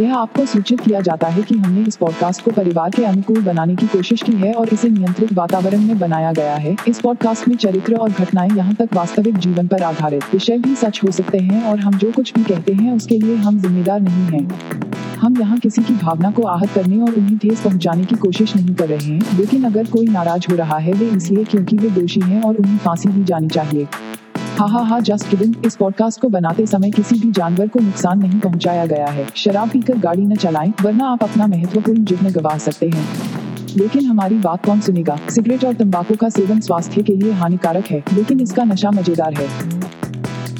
यह आपको सूचित किया जाता है कि हमने इस पॉडकास्ट को परिवार के अनुकूल बनाने की कोशिश की है और इसे नियंत्रित वातावरण में बनाया गया है। इस पॉडकास्ट में चरित्र और घटनाएँ यहाँ तक वास्तविक जीवन पर आधारित विषय भी सच हो सकते हैं और हम जो कुछ भी कहते हैं उसके लिए हम जिम्मेदार नहीं हैं। हम यहाँ किसी की भावना को आहत करने और उन्हें ठेस पहुँचाने की कोशिश नहीं कर रहे हैं, लेकिन अगर कोई नाराज़ हो रहा है, वे इसलिए क्योंकि वे दोषी हैं और उन्हें फांसी दी जानी चाहिए। हा हा हा जस्ट किडिंग इस पॉडकास्ट को बनाते समय किसी भी जानवर को नुकसान नहीं पहुँचाया गया है। शराब पीकर गाड़ी न चलाएँ, वरना आप अपना महत्वपूर्ण जीवन गवा सकते हैं। लेकिन हमारी बात कौन सुनेगा? सिगरेट और तंबाकू का सेवन स्वास्थ्य के लिए हानिकारक है, लेकिन इसका नशा मज़ेदार है।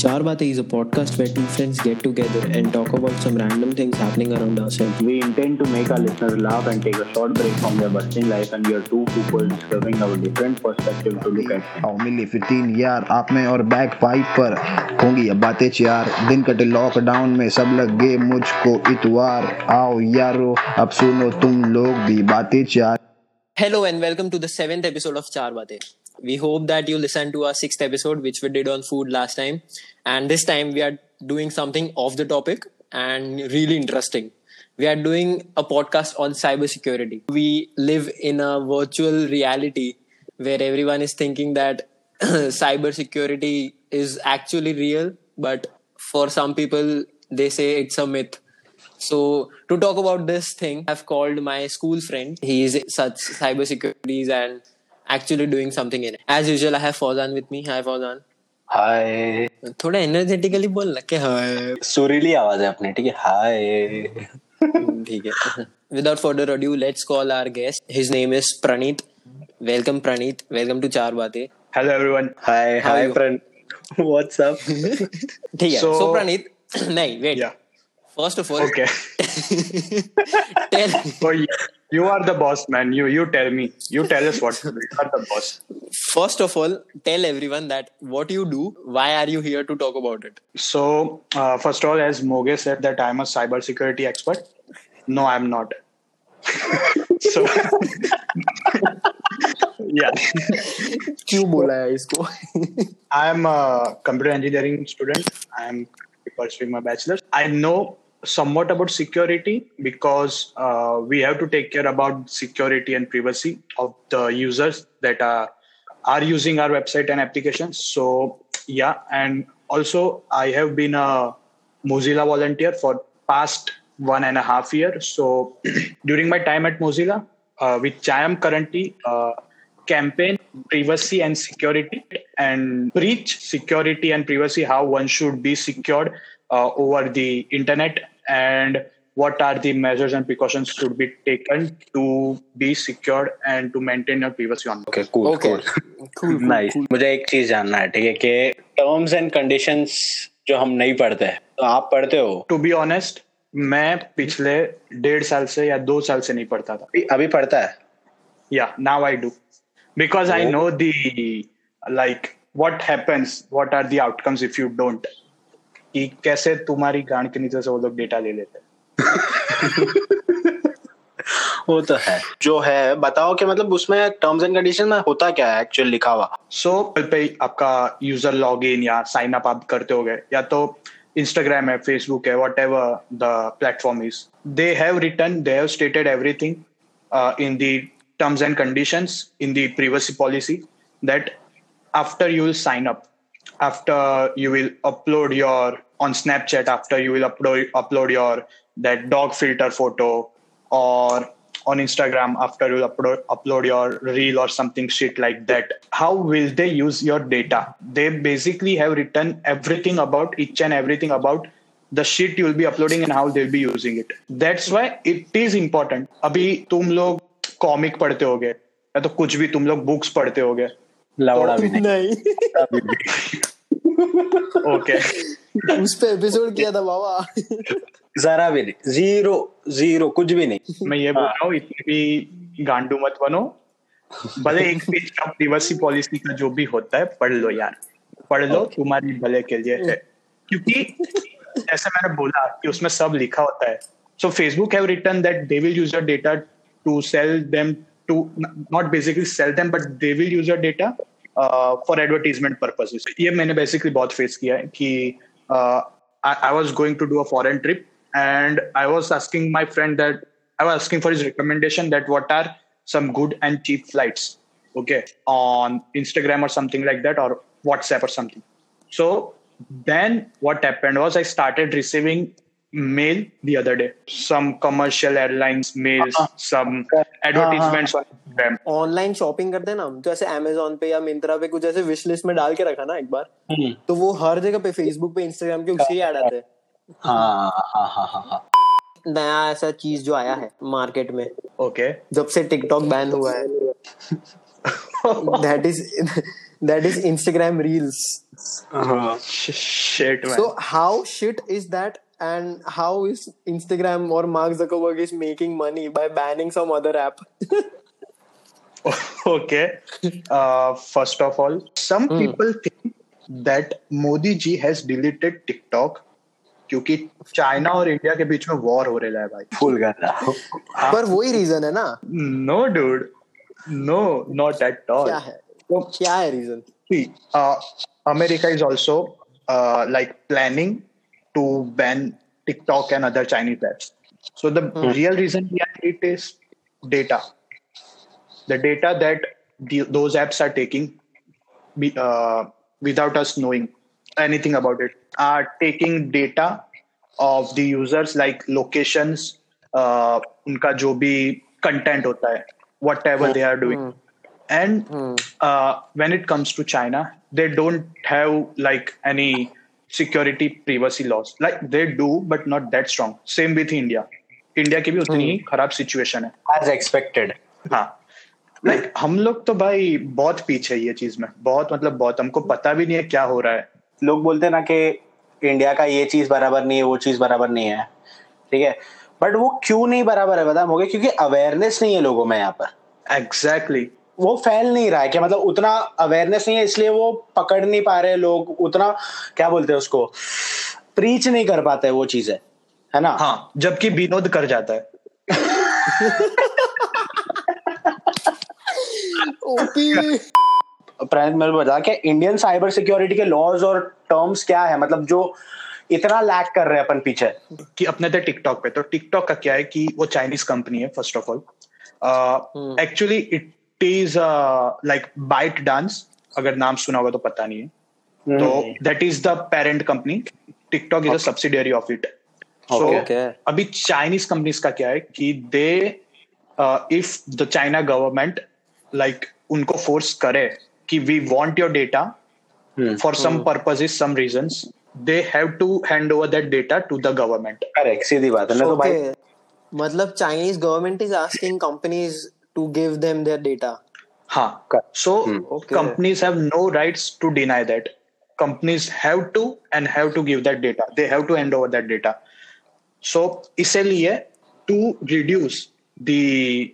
Chaar Baatein is a podcast where two friends get together and talk about some random things happening around us we intend to make our listener laugh and take a short break from their busting life and we are two people discovering our different perspective to look at how मिली 15 यार आप में और back five पर होंगी अब बातें चार। दिन कटे लॉकडाउन में सब लग गए मुझको इतवार। आओ यारो अब सुनो तुम लोग भी बातें चार। Hello and welcome to the 7th episode of Chaar Baatein. We hope that you listened to our sixth episode, which we did on food last time. And this time we are doing something off the topic and really interesting. We are doing a podcast on cybersecurity. We live in a virtual reality where everyone is thinking that cybersecurity is actually real, but for some people, they say it's a myth. So to talk about this thing, I've called my school friend. He is such cybersecurities and actually doing something in it. As usual, I have Fauzan with me. Hi Fauzan. हाय थोड़ा energetically बोल ना कि हाय सुरीली आवाज़ है अपनी ठीक है हाय ठीक है without further ado let's call our guest his name is Praneet welcome Praneet welcome to Chaar Baatein Hello everyone. Hi hi you? What's up ठीक है So- so Praneet नहीं wait Yeah. first of all Okay. tell So you, you are the boss, man. You you tell me. You tell us what to do. You are the boss. first of all tell everyone that what you do why are you here to talk about it So uh, first of all, as Moge said that I'm a cybersecurity expert. No, I'm not. so yeah, क्यों बोला है इसको I'm a computer engineering student. I'm pursuing my bachelor's. I know somewhat about security because uh, we have to take care about security and privacy of the users that are are using our website and applications. So yeah, and also I have been a Mozilla volunteer for past one and a half year. So during my time at Mozilla, uh, which I am currently uh, campaign privacy and security and preach security and privacy how one should be secured uh, over the internet and what are the measures and precautions should be taken to be secured and to maintain your privacy on okay cool Okay. Cool cool, cool, nice cool. मुझे एक चीज जानना है ठीक है कि terms and conditions जो हम नहीं पढ़ते हैं तो आप पढ़ते हो टू बी ऑनेस्ट मैं पिछले डेढ़ साल से या दो साल से नहीं पढ़ता था अभी- अभी पढ़ता है yeah now i do because i Oh. know the like what happens what are the outcomes if you don't कि कैसे तुम्हारी गांड के नीचे से वो लोग डेटा ले लेते हैं। वो तो है। जो है बताओ कि मतलब उसमें टर्म्स एंड कंडीशन में होता क्या है एक्चुअल लिखा हुआ? सो पे आपका यूज़र लॉग इन या साइन अप आप करते हो गए या तो इंस्टाग्राम है फेसबुक है whatever the platform is they have written they have stated everything in the terms and conditions in the privacy policy that after you will sign up. after you will upload your on snapchat after you will upload upload your that dog filter photo or on instagram after you upload upload your reel or something shit like that how will they use your data they basically have written everything about each and everything about the shit you will be uploading and how they'll be using it that's why it is important अभी तुम लोग comic पढ़ते होगे या तो कुछ भी तुम लोग बुक्स पढ़ते होगे लवड़ा भी नहीं नहीं ओके उस पे एपिसोड किया था बाबा जरा भी नहीं ज़ीरो ज़ीरो कुछ भी नहीं. मैं ये बोल रहा हूँ इतनी भी गांडू मत बनो। भले एक पेज का प्रिवेसी पॉलिसी का जो भी होता है पढ़ लो यार। पढ़ लो okay. तुम्हारी भले के लिए है। क्योंकि जैसे मैंने बोला कि उसमें सब लिखा होता है। So Facebook have written that they will use your data to sell them to not basically sell them but they will use your data for advertisement purposes ये मैंने बेसिकली बहुत फेस किया है कि I was going to do a foreign trip and I was asking my friend that I was asking for his recommendation that what are some good and cheap flights, okay, on Instagram or something like that, or WhatsApp or something. So then what happened was I started receiving mail the other day, some commercial airlines mails, some advertisements on Instagram. Online shopping करते हैं ना हम तो Amazon पे या मिंत्रा पे कुछ ऐसे विश लिस्ट में डाल के रखा ना एक बार तो वो हर जगह पे फेसबुक पे इंस्टाग्राम के उसी ऐड आते हैं। हाँ हाँ हाँ हाँ हाँ। नया ऐसा चीज़ जो आया है मार्केट में Okay. जब से टिकटॉक बैन हुआ है। That is that is Instagram reels Sh- shit, man. So how shit is that and how is Instagram or Mark Zuckerberg is making money by banning some other app? okay. Uh, first of all, some people think that Modi ji has deleted TikTok क्योंकि China और India के बीच में war हो रहा है भाई full कर रहा पर वही रीजन है ना no dude no not at all क्या है क्या है reason See, uh, America is also uh, like planning to ban TikTok and other Chinese apps. So the real reason behind it is data. The data that the, those apps are taking, be, uh, without us knowing anything about it, are taking data of the users like locations, uh, उनका जो भी content होता है, whatever they are doing. And uh, when it comes to China, they don't have like any security privacy laws. Like they do, but not that strong. Same with India. India की भी उतनी ही खराब situation है। As expected हाँ। Like हम लोग तो भाई बहुत पीछे ये चीज़ में। बहुत मतलब बहुत। हमको पता भी नहीं है क्या हो रहा है। लोग बोलते हैं ना कि इंडिया का ये चीज़ बराबर नहीं है वो चीज़ बराबर नहीं है। ठीक है? बट वो क्यों नहीं बराबर है बता मोगे क्योंकि अवेयरनेस नहीं है लोगों में यहाँ पर। एग्जैक्टली वो फैल नहीं रहा है क्या? मतलब उतना अवेयरनेस नहीं है इसलिए वो पकड़ नहीं पा रहे लोग उतना क्या बोलते हैं उसको प्रीच नहीं कर पाते वो चीज़ें है ना? हाँ जबकि विनोद कर जाता है। मेरे बता कि इंडियन साइबर सिक्योरिटी के लॉज और टर्म्स क्या है? मतलब जो इतना लैक कर रहे हैं अपन पीछे। कि अपने थे टिकटॉक पे तो टिकटॉक का क्या है कि वो चाइनीज़ कंपनी है first of all actually it is like ByteDance अगर नाम सुना होगा तो पता नहीं है। तो that is the parent company TikTok is a subsidiary of it so अभी चाइनीज़ कंपनीज़ का क्या है कि they if the China government like उनको फोर्स करे कि we want your data for some purposes some reasons they have to hand over that data to the government correct सीधी बात है तो भाई मतलब Chinese government is asking companies To give them their data हाँ Correct. so Okay. companies have no rights to deny that companies have to and have to give that data they have to hand over that data so इसलिए to reduce the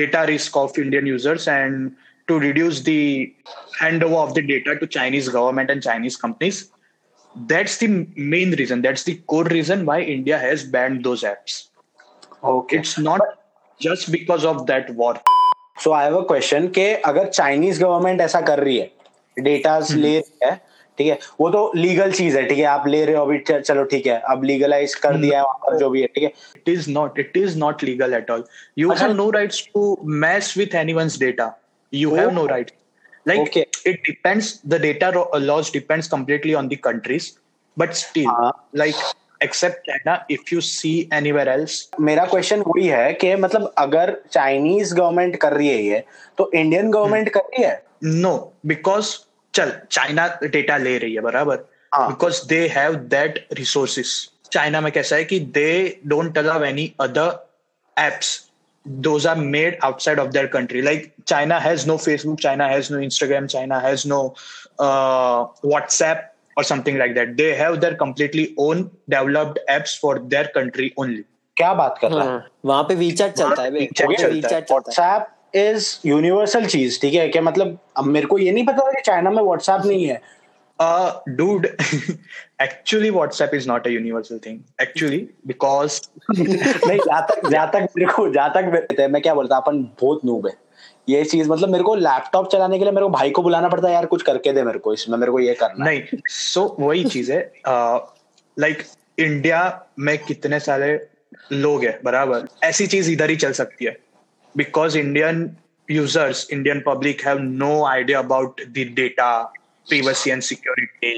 data risk of indian users and to reduce the handover of the data to chinese government and chinese companies that's the main reason that's the core reason why india has banned those apps okay it's not just because of that war so I have question के अगर Chinese government ऐसा कर रही है data ले रही है ठीक है वो तो लीगल चीज़ है ठीक है आप ले रहे हो अभी चलो ठीक है अब लीगलाइज कर दिया है पर जो भी है ठीक है। It is not it is not legal at all you have no rights to mess with anyone's data you have no rights like it depends the data laws depends completely on the countries but still like except China if you see anywhere else मेरा question वही है कि मतलब अगर Chinese government कर रही है ये तो इंडियन गवर्नमेंट कर रही है? नो बिकॉज़ चल चाइना डेटा ले रही है बराबर? Because they have that resources China में कैसा है कि they don't allow any other apps those are made outside of that country like China has no Facebook China has no Instagram China has no WhatsApp or something like that they have their completely own developed apps for their country only क्या बात कर रहा है वहाँ पे WeChat चलता है है। है व्हाट्सएप इज़ यूनिवर्सल चीज़ ठीक है कि मतलब अब मेरे को ये नहीं पता था कि चाइना में व्हाट्सएप नहीं है uh dude actually whatsapp is not a universal thing actually because नहीं जहाँ तक जहाँ तक मेरे को जहाँ तक मैं क्या बोलता अपन बहुत नूब है ये चीज़ मतलब मेरे को लैपटॉप चलाने के लिए मेरे को भाई को बुलाना पड़ता है, यार, कुछ करके दे मेरे को, इसमें मेरे को ये करना नहीं सो वही चीज़ है लाइक इंडिया में कितने सारे लोग हैं, बराबर? ऐसी चीज़ इधर ही चल सकती है। Because Indian users Indian public have no idea about the data privacy and security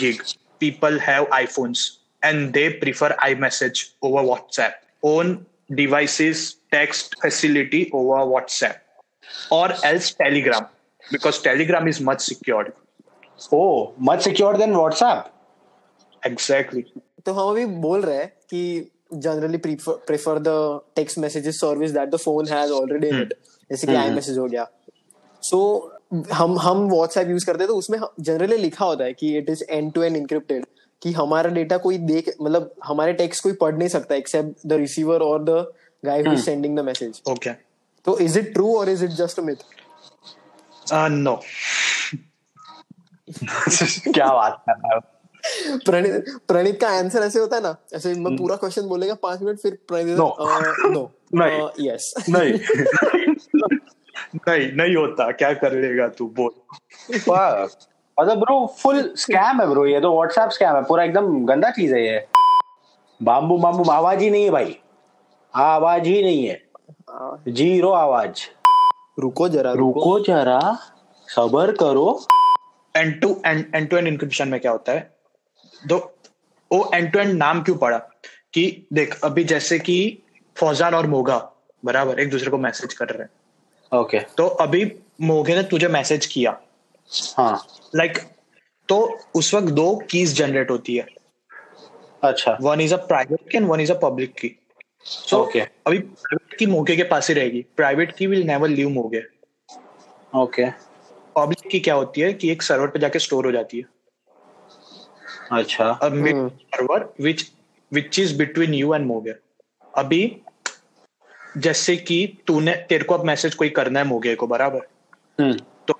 gig. People have iphones, and they prefer iMessage over WhatsApp. Own devices, text facility over WhatsApp. Or else Telegram because Telegram is much secured. Oh much secure than WhatsApp? Exactly. तो हम अभी बोल रहे हैं कि generally prefer the text messages service that the phone has already in it जैसे कि I message हो गया. सो हम हम व्हाट्सएप यूज़ करते हैं तो उसमें जनरली लिखा होता है कि it is end to end encrypted कि हमारा डेटा कोई देख मतलब हमारे टेक्स्ट कोई पढ़ नहीं सकता एक्सेप्ट द रिसीवर और the guy who is sending the message okay. तो इज़ इट ट्रू और is it just a myth uh, no. क्या बात कर रहा हो? प्रणीत प्रणीत का आंसर ऐसे होता है ना ऐसे मैं पूरा क्वेश्चन बोलेगा पाँच मिनट फिर प्रणीत No. नो यस नहीं. नहीं. नहीं होता. क्या कर लेगा तू? बोल. मतलब ब्रो फुल स्कैम है ब्रो ये तो व्हाट्सएप स्कैम है. पूरा एकदम गंदा चीज़ है ये. बाम्बू बाम्बू आवाज़ ही नहीं है भाई. आवाज़ ही नहीं है. ज़ीरो आवाज़। रुको जरा रुको। जरा सबर करो। End to end end to end encryption में क्या होता है? तो वो एंड टू एंड नाम क्यों पड़ा? कि देख अभी जैसे कि फौजान और मोगा बराबर एक दूसरे को मैसेज कर रहे हैं। ओके तो अभी मोगे ने तुझे मैसेज किया। हाँ। लाइक तो उस वक्त दो कीज जनरेट होती है। अच्छा। One is a private key and one is a public key so Okay. अभी प्राइवेट की मोगे के पास ही रहेगी। Private key will never leave मोगे okay public key क्या होती है कि एक सर्वर पे जाके स्टोर हो जाती है। अच्छा। a mid server which which is between you and मोगे अभी जैसे कि तूने तेरे को अब मैसेज कोई करना है मोगे को बराबर? हम्म। तो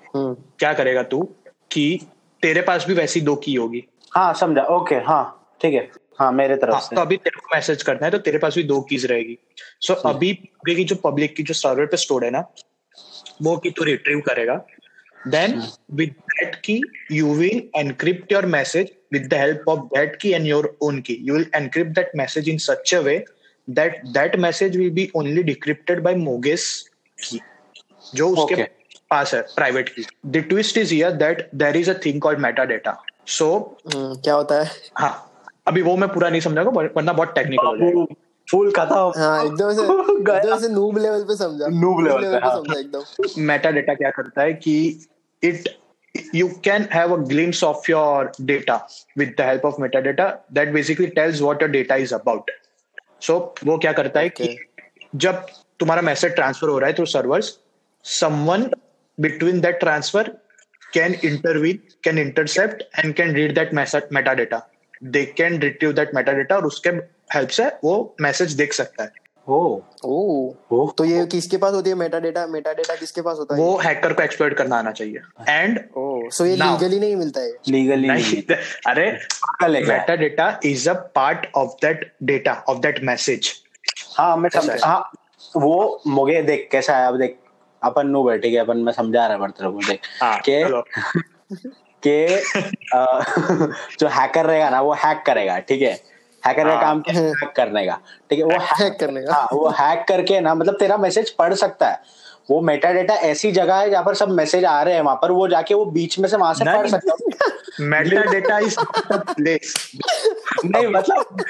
क्या करेगा तू कि तेरे पास भी वैसी दो की होगी। हाँ समझा। ओके हाँ ठीक है। हाँ मेरे तरफ़ हाँ, से। तो अभी तेरे को मैसेज करना है तो तेरे पास भी दो कीज रहेगी। सो अभी मोगे की जो पब्लिक की जो सर्वर पे स्टोर है ना वो की तू रिट्रीव करेगा। Then with that key you will encrypt your message with the help of that key and your own key. You will encrypt that message in such a way that that message will be only decrypted by moge's key जो उसके Okay. पास है private key the twist is here that there is a thing called meta data so hmm, क्या होता है? हाँ अभी वो मैं पूरा नहीं समझा वरना बहुत टेक्निकल हो जाएगा। फुल कथा हाँ, एकदम से एकदम से नूब लेवल पे समझा। नूब लेवल, लेवल पे हाँ। एकदम। मेटा डेटा क्या करता है कि it you can have a glimpse of your data with the help of meta data that basically tells what your data is about so वो क्या करता है कि जब तुम्हारा मैसेज ट्रांसफ़र हो रहा है through servers someone between that transfer can intervene can intercept and can read that message meta data they can retrieve that metadata और उसके हेल्प से वो मैसेज देख सकता है। ओ। ओ। ओ। तो ये किसके पास होती है? मेटा डेटा मेटा डेटा किसके पास होता है? वो हैकर को एक्सप्लोइट करना आना चाहिए। एंड ओ सो ये लीगली नहीं मिलता है? लीगली नहीं अरे कल है क्या? metadata is a part of that data of that message हाँ मैं समझ है। वो मुझे देख कैसा है? अब देख अपन नु बैठे के अपन मैं समझा रहा है तेरे को देख। हाँ के के जो हैकर रहेगा ना वो हैक करेगा ठीक है? हैकर का हाँ। काम क्या है हैक करने का? ठीक है वो हैक करने का। हाँ वो हैक करके ना मतलब तेरा मैसेज पढ़ सकता है। वो मेटा डेटा ऐसी जगह है जहाँ पर सब मैसेज आ रहे हैं वहाँ पर वो जाके वो बीच में से वहाँ से पढ़। सकता है। is not a place नहीं मतलब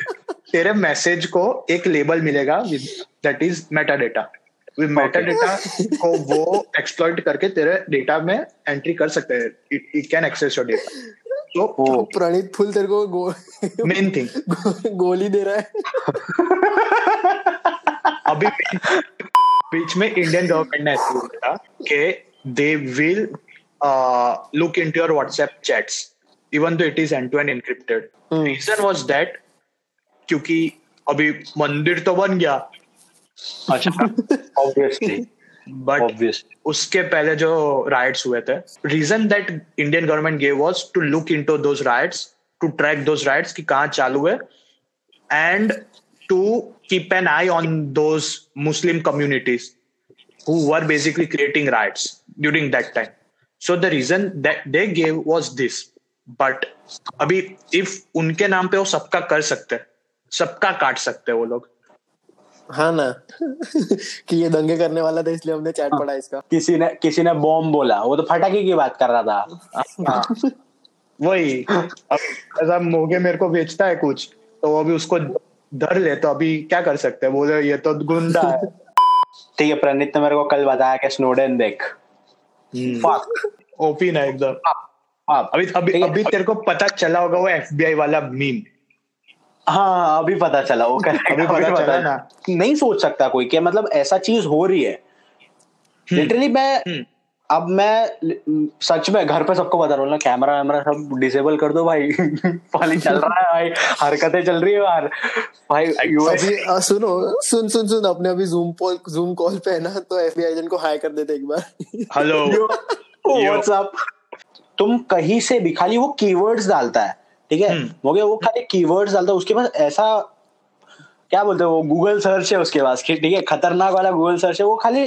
तेरे मैसेज को एक लेबल मिलेगा that is metadata with metadata को वो एक्सप्लॉइट करके तेरे डेटा में एंट्री कर सकते हैं. It can access your data तो प्रणीत फुल तेरे को गो, मेन थिंग गोली दे रहा है। अभी बीच में इंडियन गवर्नमेंट ने ऐसे बोला कि they will look into your WhatsApp chats even though it is end to end encrypted reason was that क्योंकि अभी मंदिर तो बन गया अच्छा, बट उसके पहले जो राइट्स हुए थे reason that Indian government gave was to look in to though to track those कहा चालू है and to keep an eye on those Muslim communities who were basically creating riots during that time so the reason that they gave was this but अभी if उनके नाम पे वो सबका कर सकते सबका काट सकते वो लोग। हाँ ना। कि ये दंगे करने वाला था इसलिए हमने चैट पढ़ा इसका। किसी ने किसी ने बॉम्ब बोला। वो तो फटाके की बात कर रहा था। हाँ, वही। ऐसा मोगे मेरे को बेचता है कुछ तो वो भी उसको धर ले तो अभी क्या कर सकते हैं? बोले ये तो गुंडा है। ठीक है प्रणीत ने मेरे को कल बताया कि स्नोडेन देख। Fuck. ओपी ना एकदम। हाँ, अभी अभी अभी तेरे को पता चला होगा वो एफबीआई वाला मीम हाँ अभी पता चला वो correct, अभी पता पता चला ना। नहीं सोच सकता कोई कि मतलब ऐसा चीज़ हो रही है। लिटरली मैं हम्म। अब मैं सच में घर पे सबको बता रहा हूँ ना कैमरा वैमरा सब डिसेबल कर दो भाई। पानी चल रहा है भाई हरकतें चल रही है यार भाई अभी आ, सुनो सुन सुन सुन अपने अभी जूम कॉल जूम कॉल पे है ना तो एफबीआई एजेंट को हाई कर देते एक बार। हेलो व्हाट्सअप तुम कहीं से भी खाली वो कीवर्ड्स डालता है। ठीक है? हम्म। हो गया वो खाली कीवर्ड्स डालता है उसके पास ऐसा क्या बोलते हैं वो गूगल सर्च है उसके पास ठीक है खतरनाक वाला गूगल सर्च है वो खाली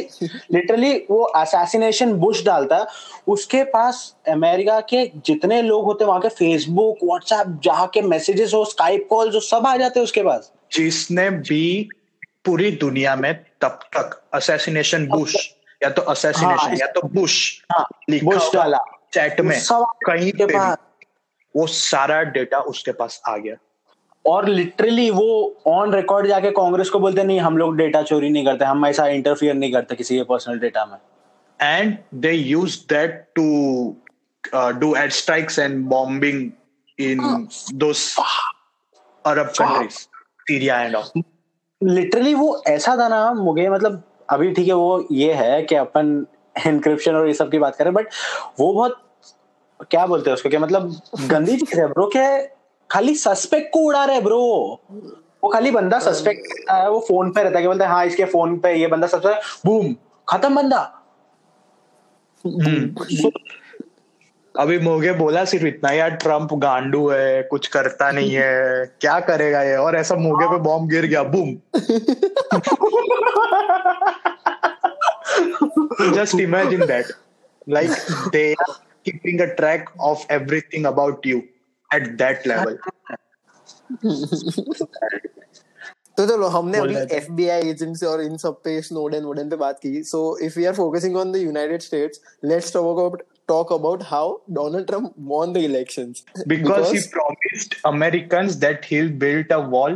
लिटरली वो असैसिनेशन बुश डालता है। उसके पास अमेरिका के जितने लोग होते हैं वहाँ के फेसबुक व्हाट्सएप जहाँ के मैसेजेस हो स्काइप कॉल जो सब आ जाते हैं उसके पास। जिसने भी पूरी दुनिया में तब तक असैसिनेशन बुश या तो असैसिनेशन हाँ, या तो बुश हाँ, बुश डाला। चैट में सब कहीं पे पास। वो सारा डेटा उसके पास आ गया। और लिटरली वो ऑन रिकॉर्ड जाके कांग्रेस को बोलते नहीं हम लोग डेटा चोरी नहीं करते हम ऐसा इंटरफियर नहीं करते किसी के पर्सनल डेटा में. They use that to uh, do air strikes and bombing in those Arab countries, Syria and literally वो ऐसा था ना मुझे मतलब अभी ठीक है वो ये है कि अपन इंक्रिप्शन और ये सब की बात करें बट वो बहुत क्या बोलते हैं उसको? क्या मतलब गंदी चीज़ है ब्रो क्या है? खाली सस्पेक्ट को उड़ा रहे ब्रो वो खाली बंदा सस्पेक्ट है वो फ़ोन पे रहता है कि बोलते हैं हाँ इसके फ़ोन पे ये बंदा सबसे बूम खत्म बंदा। अभी मोगे बोला सिर्फ़ इतना यार ट्रंप गांडू है कुछ करता नहीं है क्या करेगा ये? और ऐसा मोगे पे बॉम्ब गिर गया boom imagine that. Like they are keeping a track of everything about you at that level तो चलो हमने बोल अभी रहे थे। एफबीआई एजेंट से और इन सब पे स्नोडेन वोडेन पे बात की so if we are focusing on the United States let's talk about talk about how Donald Trump won the elections because he promised Americans that he'll build a wall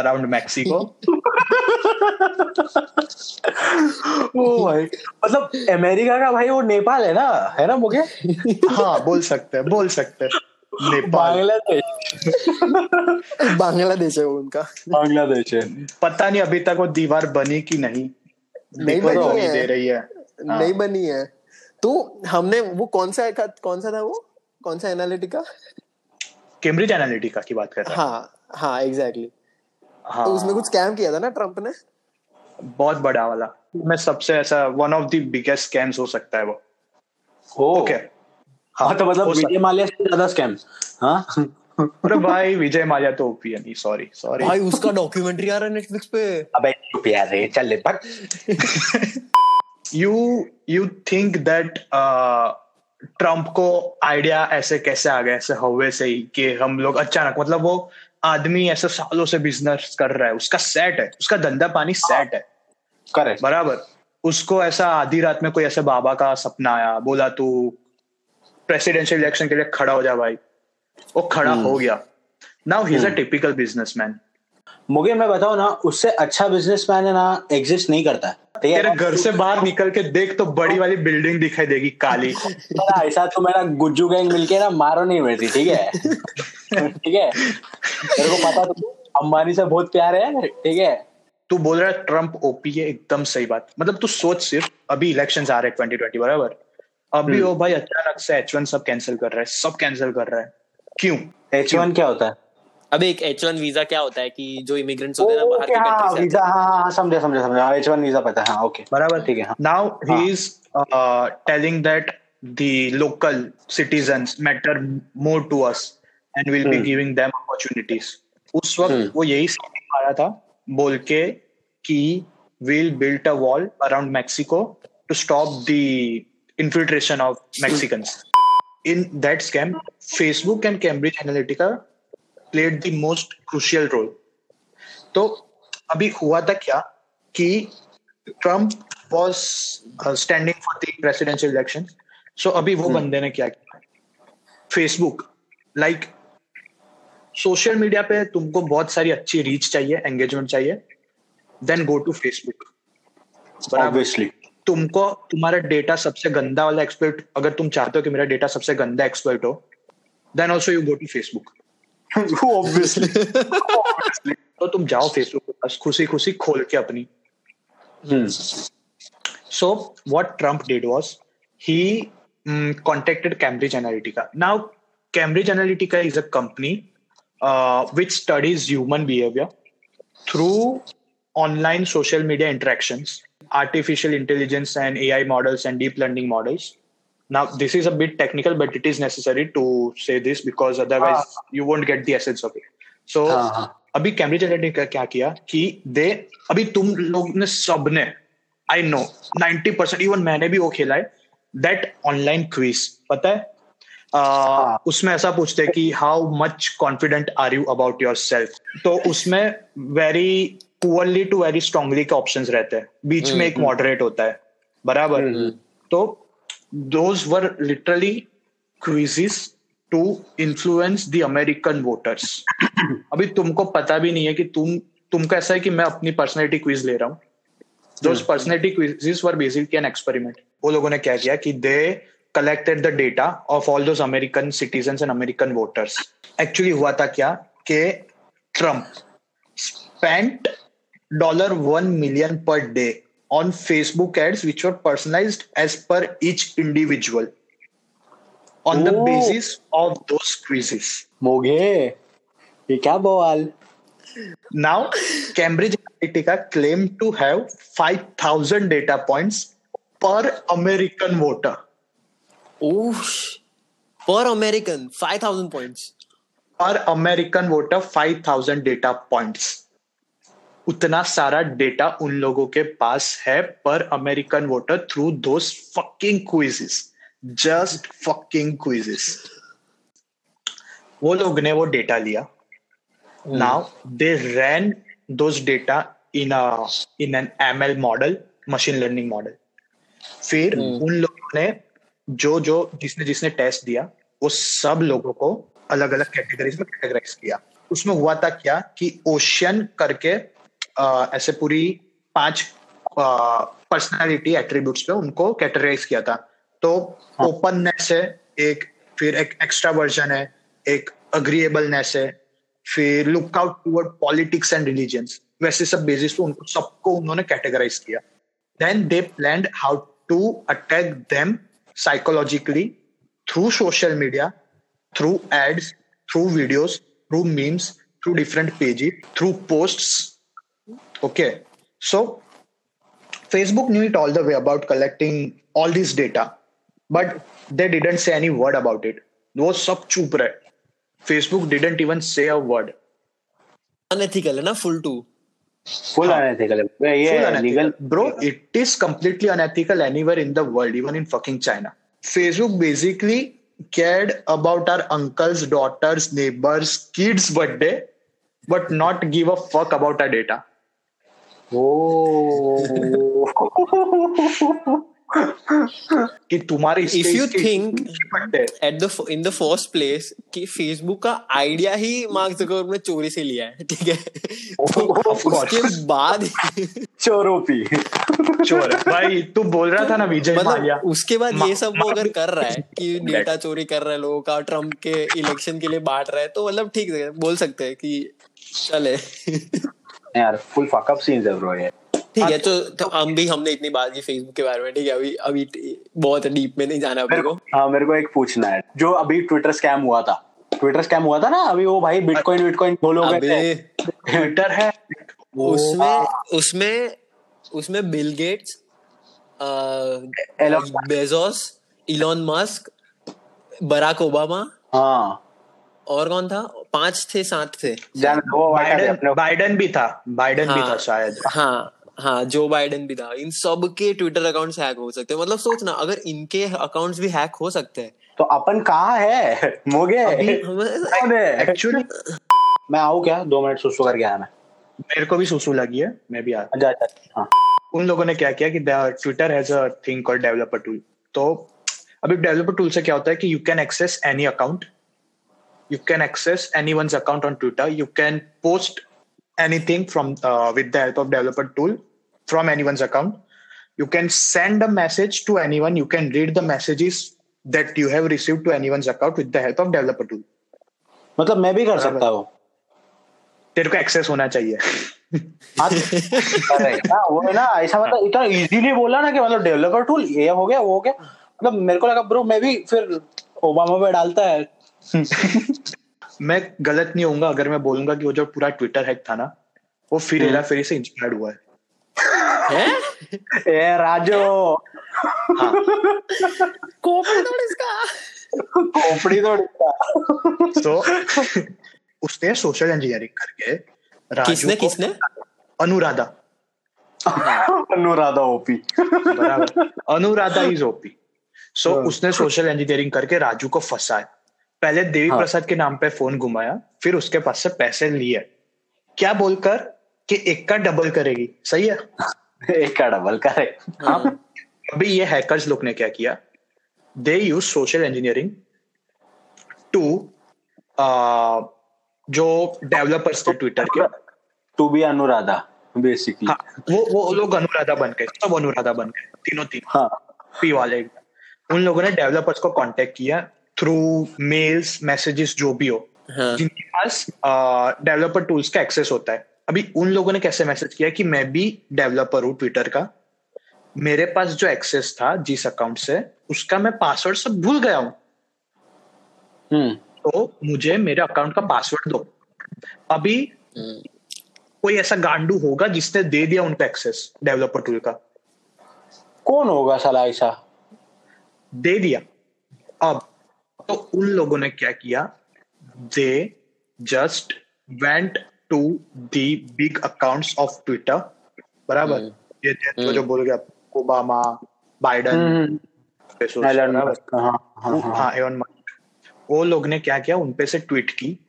around Mexico. ओ भाई मतलब America का भाई वो नेपाल है ना? है ना मुझे हाँ बोल सकते हैं बोल सकते हैं। बांग्लादेश। बांग्लादेश है वो उनका। बांग्लादेश है। पता नहीं अभी तक वो दीवार बनी कि नहीं। नहीं बनी है। दे रही है। नहीं बनी है। तो हमने वो कौन सा कौन सा था वो? कौन सा एनालिटिका कैम्ब्रिज एनालिटिका की बात कर रहा हाँ। हाँ एग्जैक्टली है। हाँ तो उसमें कुछ स्कैम किया था ना ट्रंप ने? बहुत बड़ा वाला। मैं सबसे ऐसा one of the biggest scams हो सकता है वो। ओके हाँ तो मतलब विजय माल्या से ज़्यादा स्कैम हाँ? अरे भाई विजय माल्या तो ओपी है नहीं सॉरी सॉरी भाई उसका डॉक्यूमेंट्री आ रहा है नेटफ्लिक्स पे। अबे चुप यार रे चल ले पक you you think that Trump uh, को आइडिया ऐसे कैसे आ गया ऐसे हवे से ही कि हम लोग अचानक मतलब वो आदमी ऐसे सालों से बिज़नेस कर रहा है उसका सेट है उसका धंधा पानी सेट है। करेक्ट बराबर। उसको ऐसा आधी रात में कोई ऐसे बाबा का सपना आया बोला तू प्रेसिडेंशियल इलेक्शन के लिए खड़ा हो जा भाई। वो खड़ा हो गया। Now he is a typical businessman मुझे मैं बताऊँ ना उससे अच्छा बिजनेसमैन है ना एग्जिस्ट नहीं करता है। तेरे घर से बाहर निकल के देख तो बड़ी वाली बिल्डिंग दिखाई देगी काली। ऐसा तो मेरा गुज्जू गैंग मिलके ना मारो नहीं मेरी ठीक है? ठीक है? तेरे को पता तो अंबानी से बहुत प्यार है ठीक है? तू बोल रहा है ट्रंप ओपी है एकदम सही बात। मतलब तू सोच सिर्फ़ अभी इलेक्शन आ रहे हैं ट्वेंटी ट्वेंटी बराबर? अभी वो भाई अचानक से एच वन सब कैंसिल कर रहा है सब कैंसिल कर रहा है। क्यों? एच वन क्या होता है? अब एक एच वन वीज़ा क्या होता है कि जो इमिग्रेंट्स होते हैं ना बाहर के हाँ कंट्री से वीज़ा हाँ हाँ हाँ, समझा समझा समझा एच वन वीज़ा पता है हाँ ओके बराबर ठीक है हाँ नाउ हाँ. He is telling that the local citizens matter more to us and will be hmm. Giving them opportunities उस वक्त हम्म. वो यही स्कीम आया था बोल के कि will build a wall around Mexico to stop the infiltration of Mexicans. In that scam, Facebook and Cambridge Analytica played the most crucial role तो अभी हुआ था क्या कि Trump was standing for the presidential election so अभी वो बंदे ने क्या किया? फेसबुक लाइक सोशल मीडिया पे तुमको बहुत सारी अच्छी रीच चाहिए एंगेजमेंट चाहिए then go to Facebook obviously तुमको तुम्हारा डेटा सबसे गंदा वाला एक्सपर्ट अगर तुम चाहते हो कि मेरा डेटा सबसे गंदा एक्सपर्ट हो then also you go to Facebook obviously तो तुम जाओ फेसबुक पे बस खुशी खुशी खोल के अपनी So what Trump did was he mm, contacted Cambridge Analytica. Now Cambridge Analytica is a company uh, which studies human behavior through online social media interactions, artificial intelligence and AI models and deep learning models. Now this is a bit technical, but it is necessary to say this because otherwise you won't get the essence of it. So हाँ. अभी Cambridge Analytica क्या किया कि दे अभी तुम लोग ने I know 90 percent even मैंने भी वो खेला है दैट ऑनलाइन क्विज पता है? आ, उसमें ऐसा पूछते हैं कि how much confident are you about your self तो उसमें very poorly to very strongly के ऑप्शन रहते हैं। बीच में एक मॉडरेट होता है बराबर। तो those were literally quizzes to influence the American voters अभी तुमको पता भी नहीं है कि तुम तुमको ऐसा है कि मैं अपनी पर्सनैलिटी क्विज ले रहा हूँ। Those personality quizzes were basically an experiment वो लोगों ने क्या किया कि दे collected the data of all those American citizens and American voters. Actually हुआ था क्या कि Trump spent dollar one million per day on Facebook ads which were personalized as per each individual on the oh. basis of those quizzes. Now, Cambridge Analytica claimed to have 5,000 data points per American voter. Oh, per American, 5,000 points. Per American voter, 5,000 data points. उतना सारा data उन लोगों के पास है पर American voter through those fucking quizzes just fucking quizzes वो लोग ने वो डेटा लिया. Now they ran those data in in an ML model machine learning model फिर hmm. उन लोगों ने जो जो जिसने जिसने टेस्ट दिया वो सब लोगों को अलग अलग कैटेगरीज में कैटेगराइज किया. उसमें हुआ था क्या कि ओशियन करके ऐसे पूरी पाँच पर्सनालिटी एट्रीब्यूट्स पे उनको कैटेगराइज किया था। तो हाँ। ओपननेस है एक फिर एक एक्स्ट्रा वर्जन है एक अग्रीएबलनेस है फिर lookout toward politics and religions वैसे सब बेसिस पे उनको सबको उन्होंने कैटेगराइज किया। Then they planned how to attack them psychologically through social media through ads through videos through memes through different pages through post okay so facebook knew it all the way about collecting all this data but they didn't say any word about it वो सब चुप रहे facebook didn't even say a word Unethical है ना full two. Full unethical है ये Full unethical. Legal Bro, it is completely unethical anywhere in the world, even in fucking China. Facebook basically cared about our uncles, daughters, neighbors, kids' birthday, but not give a fuck about our data. कि तुम्हारी If you इसकी- think- इसकी birthday, At the in the first place कि Facebook का idea ही Mark Zuckerberg ने चोरी से लिया है ठीक है? तो Of course. उसके बाद चोरोपी। चोर। भाई तू बोल रहा था ना विजय माल्या। मतलब उसके बाद ये सब वो अगर कर रहा है कि डेटा चोरी कर रहा है लोगों का ट्रंप के इलेक्शन के लिए बांट रहा है तो मतलब ठीक है बोल सकते हैं कि चले। यार फुल फकअप सीन्स है ब्रो ये। ठीक है तो, तो हम भी हमने इतनी बात की फेसबुक के बारे में ठीक है? अभी अभी बहुत डीप में नहीं जाना मेरे को। हाँ मेरे को एक पूछना है जो अभी ट्विटर स्कैम हुआ था। ट्विटर स्कैम हुआ था ना अभी वो भाई बिटकॉइन बिटकॉइन अबे। ट्विटर है। उसमें उसमें उसमें Bill Gates Elon Bezos Elon Musk Barack Obama हाँ। और कौन था? पाँच थे सात थे। जान वो वाटा थे बाइडन बाइडन भी था बाइडन भी हाँ। था शायद। हाँ हाँ जो बाइडन भी था। इन सब के ट्विटर अकाउंट्स हैक हो सकते हैं। मतलब सोचना अगर इनके अकाउंट्स भी हैक हो सकते हैं। तो अपन कहाँ है? मोगे? है? एक्चुअली मैं आऊँ क्या? दो मिनट सुसु करके आया मैं मेरे को भी सुसु लगी है मैं भी आ अच्छा अच्छा हाँ। उन लोगों ने क्या किया कि Twitter has a thing called developer tool तो अभी डेवलपर टूल से क्या होता है कि you can access any account you can access any one account on Twitter you can post anything from with the help of developer tool from any one account you can send a message to anyone you can read the messages that you have received to anyone's account with the help of developer tool मतलब मैं भी कर सकता हूँ तेरे को access होना चाहिए हाँ, अरे ना वो है ना ऐसा मतलब इतना इजीली बोला ना कि मतलब डेवलपर टूल ये हो गया वो हो गया मतलब मेरे को लगा ब्रो मैं भी फिर ओबामा पे डालता है मैं गलत नहीं होऊँगा अगर मैं बोलूँगा कि वो जो पूरा ट्विटर हैक था ना वो फिर हेरा फेरी से इंस्पायर्ड हुआ है। हैं? ए राजो। कोपी तोड़ इसका। खोपड़ी तो दिखता तो उसने सोशल इंजीनियरिंग करके राजू किसने किसने? Anuradha. Anuradha OP Anuradha is OP so हाँ। उसने सोशल इंजीनियरिंग करके राजू को फंसाया। पहले देवी हाँ। प्रसाद के नाम पे फ़ोन घुमाया फिर उसके पास से पैसे लिए। क्या बोलकर कि एक का डबल करेगी? सही है? एक का डबल करे। हाँ। अभी ये हैकर्स लोग ने क्या किया? They use social engineering to जो डेवलपर्स थे ट्विटर के। टू बी अनुराधा बेसिकली हाँ वो वो लोग अनुराधा बन गए। सब अनुराधा बन गए। तीनों तीन। हाँ। पी वाले। उन लोगों ने डेवलपर्स को कांटेक्ट किया। थ्रू मेल्स मैसेजेस जो भी हो हाँ। जिनके पास डेवलपर टूल्स का एक्सेस होता है। अभी उन लोगों ने कैसे मैसेज किया कि मैं भी डेवलपर हूँ ट्विटर का? मेरे पास जो एक्सेस था जिस अकाउंट से उसका मैं पासवर्ड सब भूल गया हूँ। हम्म। तो मुझे मेरे अकाउंट का पासवर्ड दो। अभी हम्म, कोई ऐसा गांडू होगा जिसने दे दिया उनको एक्सेस डेवलपर टूल का? कौन होगा साला ऐसा? दे दिया। अब तो उन लोगों ने क्या किया? They just went to the big accounts of Twitter बराबर? हम्म। ये थे तो जो बोल गया ओबामा बाइडन हम्म? मस्क, हाँ हाँ हाँ। हाँ एवन वो लोग ने क्या किया? उनपे से ट्वीट की।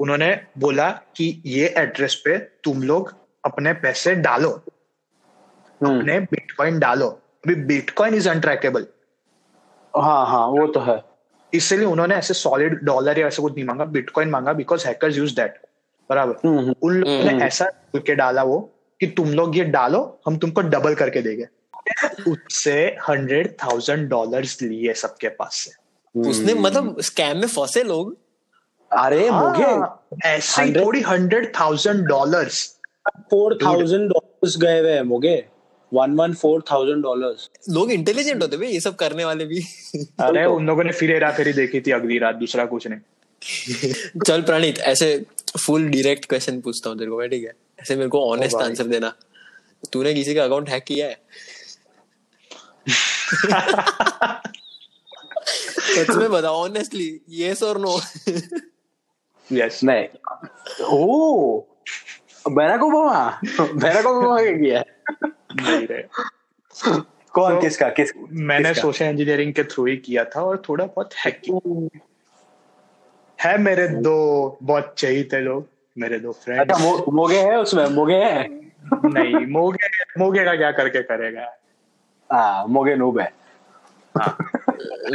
उन्होंने बोला कि ये एड्रेस पे तुम लोग अपने पैसे डालो। हम्म, अपने बिटकॉइन डालो। अभी बिटकॉइन इज़ अनट्रैकेबल हाँ हाँ वो तो है। इसलिए उन्होंने ऐसे सॉलिड डॉलर या ऐसा कुछ नहीं मांगा बिटकॉइन मांगा बिकॉज़ हैकर्स यूज़ दैट बराबर? हम्म, हम्म, उन लोगों हम्म। ने ऐसा बोल के डाला वो कि तुम लोग ये डालो हम तुमको डबल करके देंगे। उससे हंड्रेड थाउज़ेंड डॉलर लिए सबके पास से। उसने मतलब स्कैम में फंसे लोग? अरे मुझे हाँ, ऐसे थोड़ी hundred thousand dollar four thousand dollars गए हुए हैं मुझे one one four thousand dollars लोग इंटेलिजेंट होते भाई ये सब करने वाले भी। अरे उन लोगों ने फिर हेरा फेरी देखी थी अगली रात दूसरा कुछ नहीं। चल प्रणीत ऐसे फुल डायरेक्ट क्वेश्चन पूछता हूँ तेरे को मैं ठीक है? ऐसे मेरे को ऑनेस्ट आंसर देना। तूने किसी का अकाउंट हैक किया है? सच में बता ऑनेस्टली यस और नो यस नहीं। ओ! बैराक ओबामा बैराक ओबामा क्या किया? है? नहीं रहे। कौन तो- किसका किस मैंने किसका? सोशल इंजीनियरिंग के थ्रू ही किया था और थोड़ा बहुत हैकिंग है मेरे दो बहुत चहीते लोग मेरे दो फ्रेंड अच्छा फ्रेंड्स मो, मोगे है उसमें मोगे है? नहीं मोगे मोगे का क्या करके करेगा? हाँ मोगे नूब है।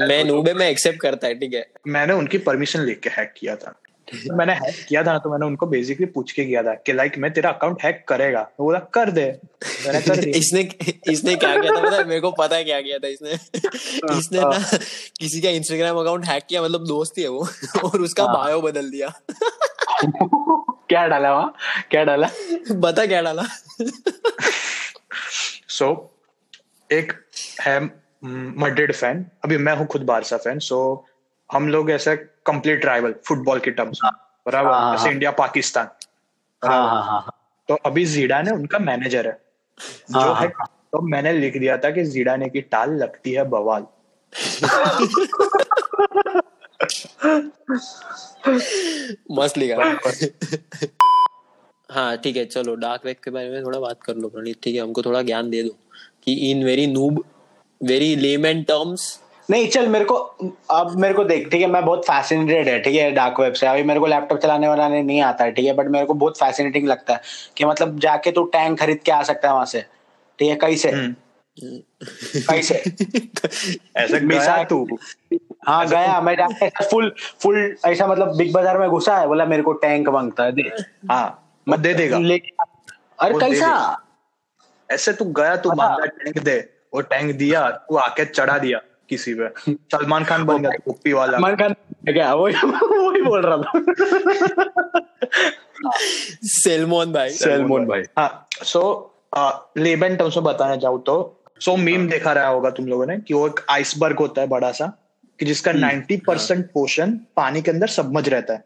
मैं नूबे में एक्सेप्ट करता है ठीक है। मैंने उनकी परमिशन लेके हैक किया था। मैंने हैक किया था ना तो मैंने उनको बेसिकली पूछ के किया था कि लाइक मैं तेरा अकाउंट हैक करेगा? वो बोला कर दे। मैंने कर दिया। इसने इसने क्या किया था पता है? मेरे को पता है क्या किया था इसने। इसने ना किसी का इंस्टाग्राम अकाउंट हैक किया मतलब दोस्त ही है वो और उसका हाँ। बायो बदल दिया। क्या डाला वहाँ? क्या डाला? बता क्या डाला? सो एक है मड्रिड फ़ैन अभी मैं हूँ खुद बारसा फ़ैन सो हम लोग ऐसे कंप्लीट राइवल फुटबॉल के टर्म्स में हाँ, बराबर. हाँ, जैसे हाँ। इंडिया पाकिस्तान हाँ हाँ. हाँ तो अभी जीडान है उनका मैनेजर है. जो हाँ। तो मैंने लिख दिया था कि जीडाने की टाल लगती है बवाल. मस्त लिखा. हाँ ठीक है चलो डार्क वेब के बारे में थोड़ा बात कर लो प्रणीत. ठीक है हमको थोड़ा ज्ञान दे दो कि in very noob very layman terms नहीं चल मेरे को अब मेरे को देख ठीक है मैं बहुत फैसिनेटेड है ठीक है डार्क वेब से। अभी मेरे को लैपटॉप चलाने वाला नहीं आता है ठीक है बट मेरे को बहुत फैसिनेटिंग लगता है कि मतलब जाके तू टैंक खरीद के आ सकता है वहाँ से ठीक है कैसे कैसे ऐसे गया मिसा- तू? हाँ गया मैं जाके फुल फुल ऐसा मतलब बिग बाज़ार में घुसा है बोला मेरे को टैंक माँगता है दे। हाँ दे देगा। अरे कैसा? ऐसे तू गया तू मांगा टैंक दे। वो टैंक दिया तू आके चढ़ा दिया। किसी पे। सलमान खान बन गया कुप्पी वाला। मन का क्या वही वही बोल रहा था। सेलमोन भाई। सैलमोन भाई। हाँ सो लेबन टर्म्स में बताना चाहूँ तो सो मीम देखा रहा होगा तुम लोगों ने कि वो एक आइसबर्ग होता है बड़ा सा कि जिसका नाइन्टी परसेंट पोर्शन पानी के अंदर सबमर्ज रहता है।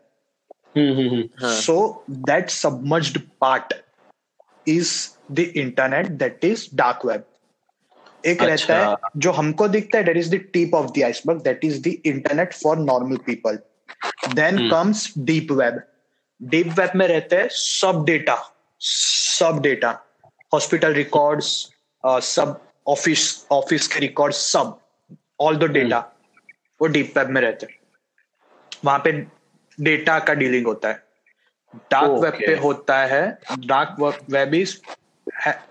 हम्म हम्म हम्म हाँ। So that submerged part is the internet that is dark web एक अच्छा. रहता। है जो हमको दिखता है that is the tip of the iceberg that is the internet for normal people then comes deep web deep web में रहते हैं सब डेटा सब डेटा हॉस्पिटल रिकॉर्ड्स सब ऑफ़िस ऑफ़िस के रिकॉर्ड सब. ऑल द डेटा वो डीप वेब में रहते हैं. वहाँ पे डेटा का डीलिंग होता है. डार्क वेब पे होता है dark web is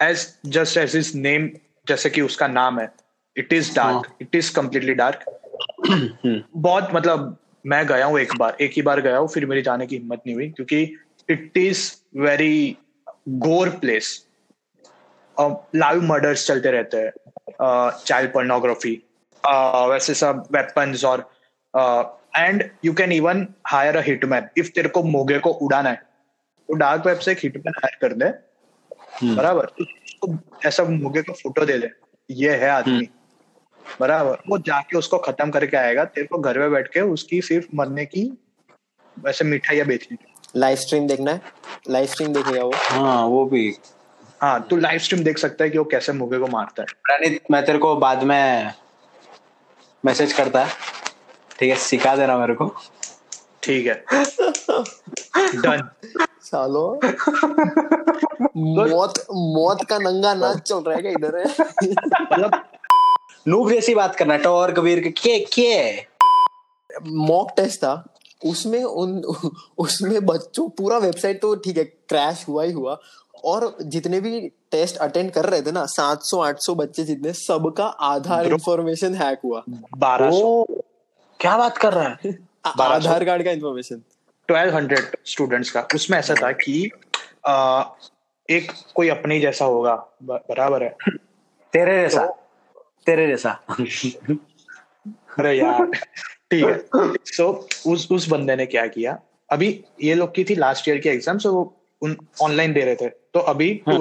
as just as his name जैसे कि उसका नाम है। It is dark it is completely dark बहुत मतलब मैं गया हूँ एक बार एक ही बार गया हूँ फिर मेरी जाने की हिम्मत नहीं हुई क्योंकि it is very gore place live murders चलते रहते हैं। चाइल्ड पोर्नोग्राफी वैसे सब वेपन्स और and you can even hire a hitman if तेरे को मोगे को उड़ाना है तो डार्क वेब से एक हिटमैन हायर कर दे। बराबर? तो उसको ऐसा मोगे का फ़ोटो दे दे। ये है आदमी। बराबर। वो जाके उसको खत्म करके आएगा। तेरे को घर में बैठ के उसकी सिर्फ़ मरने की वैसे मिठाइयाँ बेचनी लाइव स्ट्रीम देखना है? लाइव स्ट्रीम देखेगा वो? हाँ वो भी। हाँ तू लाइव स्ट्रीम देख सकता है कि वो कैसे मोगे को मारता है। प्रणीत मैं तेरे को बाद में मैसेज करता है। ठीक है सिखा देना मेरे को। ठीक है। डन सालो। मौत मौत का नंगा नाच चल रहा है क्या इधर? है मतलब नूब जैसी बात करना टॉर कबीर के के के? मॉक टेस्ट था। उसमें उन उसमें बच्चों पूरा वेबसाइट तो ठीक है क्रैश हुआ ही हुआ। और जितने भी टेस्ट अटेंड कर रहे थे ना 700 800 बच्चे जितने सबका आधार. इंफॉर्मेशन हैक हुआ। बारह क्या बात कर रहा है? आधार कार्ड का इंफॉर्मेशन ट्वेल्व हंड्रेड स्टूडेंट्स का उसमें ऐसा था कि आ, एक कोई अपने जैसा होगा बराबर है। तेरे जैसा। तो, तेरे जैसा। अरे यार ठीक है। सो so, उस उस बंदे ने क्या किया? अभी ये लोग की थी लास्ट ईयर की एग्ज़ाम सो वो उन ऑनलाइन दे रहे थे। तो अभी टू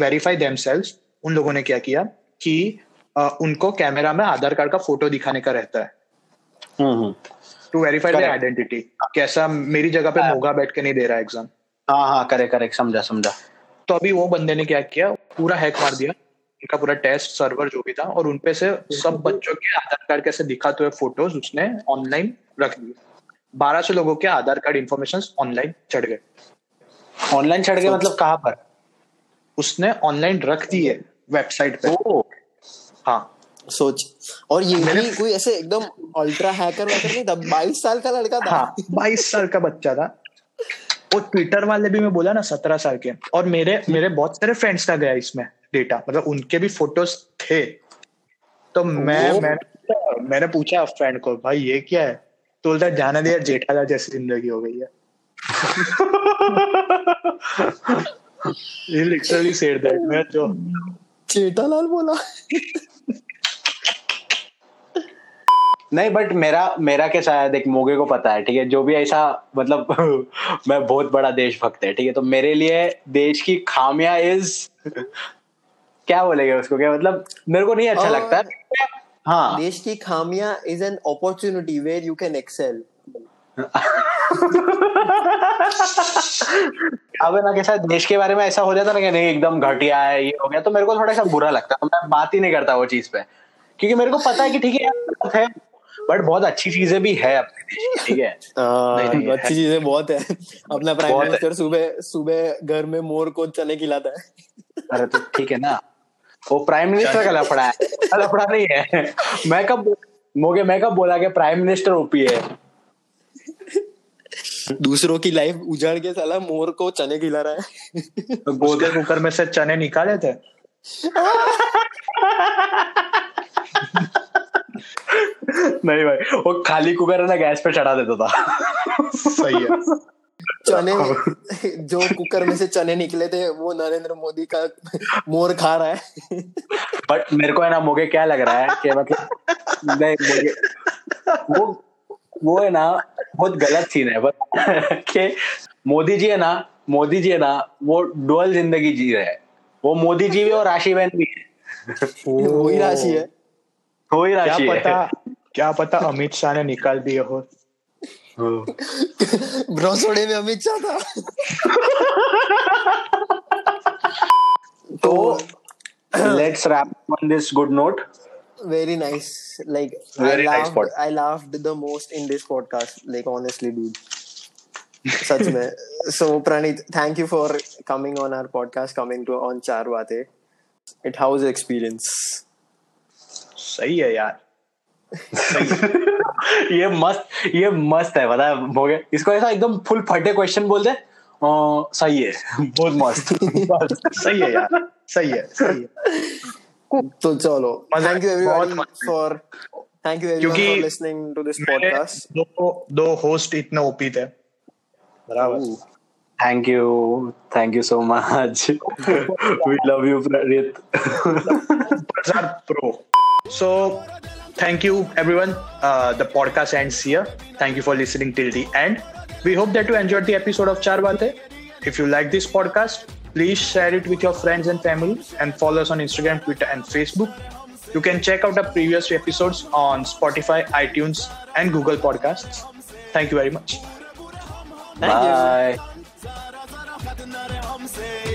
वेरीफाई देमसेल्व्स उन लोगों ने क्या किया कि अ, उनको कैमरा में आधार कार्ड का फ़ोटो दिखाने का रहता है। हम्म हम्म। टू वेरीफाई देयर आइडेंटिटी कैसा मेरी जगह पे मोगा बैठ के नहीं दे रहा एग्ज़ाम हाँ हाँ करे करे समझा समझा। तो अभी वो बंदे ने क्या किया? पूरा हैक मार दिया। उनका पूरा टेस्ट सर्वर जो भी था और उनपे से सब बच्चों के आधार कार्ड कैसे दिखाते हुए फ़ोटोज़ उसने ऑनलाइन रख दिए। बारह सौ लोगों के आधार कार्ड इन्फॉर्मेशन ऑनलाइन चढ़ गए। ऑनलाइन चढ़ गए मतलब कहाँ पर? उसने ऑनलाइन रख दिए वेबसाइट पे। ओ हाँ। सोच। और ये भी कोई ऐसे एकदम अल्ट्रा हैकर वैकर नहीं था? बाईस साल का लड़का था। हाँ बाईस साल का बच्चा था। वो ट्विटर वाले भी मैं बोला ना सत्रह साल के। और मेरे मेरे बहुत सारे फ्रेंड्स का गया इसमें डेटा मतलब उनके भी फ़ोटोज़ थे। तो मैं वो- मैंने मैंने पूछा फ्रेंड को भाई ये क्या है? तो बोलता है, जाने दे यार जेठालाल जैसी ज़िंदगी हो गई है। ये लिटरली सेड दैट मैं जो चेटालाल बोला। नहीं बट मेरा मेरा कैसा है देख मोगे को पता है ठीक है? जो भी ऐसा मतलब मैं बहुत बड़ा देशभक्त है ठीक है? तो मेरे लिए देश की खामिया इज़ क्या बोलेगा उसको? क्या मतलब मेरे को नहीं अच्छा लगता। है। हाँ देश की खामिया is an opportunity where you can excel अब ना कैसा देश के बारे में ऐसा हो जाता ना कि नहीं एकदम घटिया है ये हो गया तो मेरे को थोड़ा सा बुरा लगता है मैं बात ही नहीं करता वो चीज़ पे। क्योंकि मेरे को पता है कि ठीक है। बट बहुत अच्छी चीज़ें भी है अपने देश ठीक है? अच्छी चीज़ें बहुत है। अपना प्राइम मिनिस्टर सुबह सुबह घर में मोर को चने खिलाता है। अरे तो ठीक है ना। वो प्राइम मिनिस्टर का लफड़ा है। लफड़ा नहीं है। मैं कब मोगे मैं कब बोला कि प्राइम मिनिस्टर ओपी है? दूसरों की लाइफ उजाड़ के साला मोर को चने खिला रहा है। तो गोदे कुकर में से चने निकाले थे? नहीं भाई वो खाली कुकर है ना गैस पे चढ़ा देता था। सही है। चने जो कुकर में से चने निकले थे वो नरेंद्र मोदी का मोर खा रहा है। बट मेरे को है ना मोगे क्या लग रहा है कि मतलब नहीं मोगे वो वो है ना बहुत गलत सीन है। बट कि मोदी जी है ना मोदी जी है ना वो डुअल ज़िंदगी जी रहे हैं। वो मोदी जी भी और राशि बहन भी है। वही राशि है। वही क्या राशि पता? है क्या पता अमित शाह ने निकाल दिए हो। हाँ। ब्रोसोड़े में अमित शाह था। तो let's wrap on this good note very nice like I love I loved the most in this podcast like honestly dude सच में। So Praneet thank you for coming on our podcast coming to on चार बातें it house experience सही है यार। ये मस्त ये मस्त है पता है इसको ऐसा एकदम फुल फटे क्वेश्चन बोल दे अ, सही है। बहुत मस्त। सही है यार सही है सही है। बहुत everybody मजा- for thank you everyone क्योंकि for listening to this मेरे podcast. दो दो होस्ट इतने ओपी थे बराबर। Thank you thank you so much we love you Praneet Bazaar Pro. thank you, everyone. Uh, the podcast ends here. Thank you for listening till the end. We hope that you enjoyed the episode of Char If you like this podcast, please share it with your friends and family and follow us on Instagram, Twitter, and Facebook. You can check out the previous episodes on Spotify, iTunes, and Google Podcasts. Thank you very much. Thank Bye. You.